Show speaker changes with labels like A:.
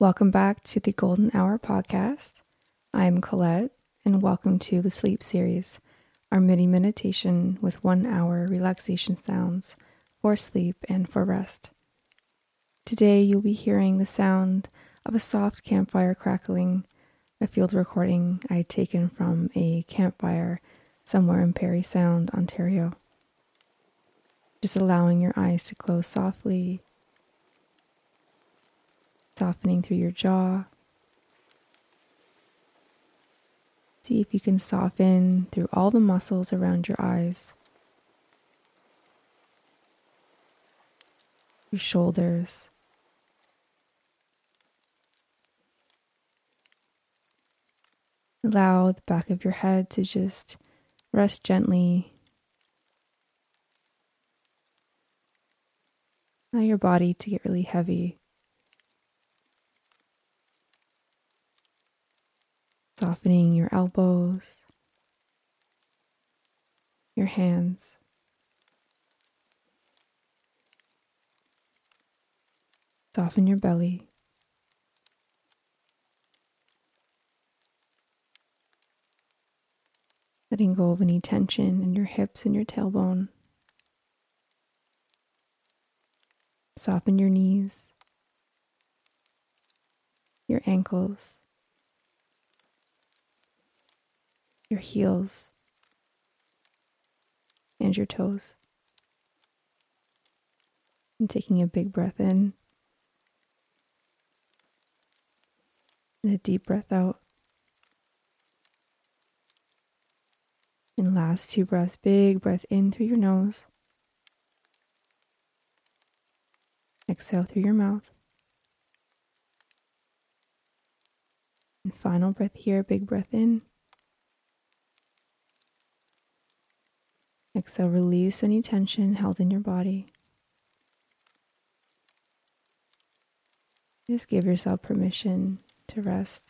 A: Welcome back to the Gollden Hour podcast. I'm Collette, and welcome to the Sleep Series, our mini meditation with one hour relaxation sounds for sleep and for rest. Today, you'll be hearing the sound of a soft campfire crackling, a field recording I had taken from a campfire somewhere in Parry Sound, Ontario. Just allowing your eyes to close softly softening through your jaw. See if you can soften through all the muscles around your eyes, your shoulders. Allow the back of your head to just rest gently. Allow your body to get really heavy. Softening your elbows, your hands. Soften your belly. Letting go of any tension in your hips and your tailbone. Soften your knees, your ankles, your heels, and your toes. And taking a big breath in and a deep breath out. And last two breaths, big breath in through your nose. Exhale through your mouth. And final breath here, big breath in. Exhale, release any tension held in your body. Just give yourself permission to rest.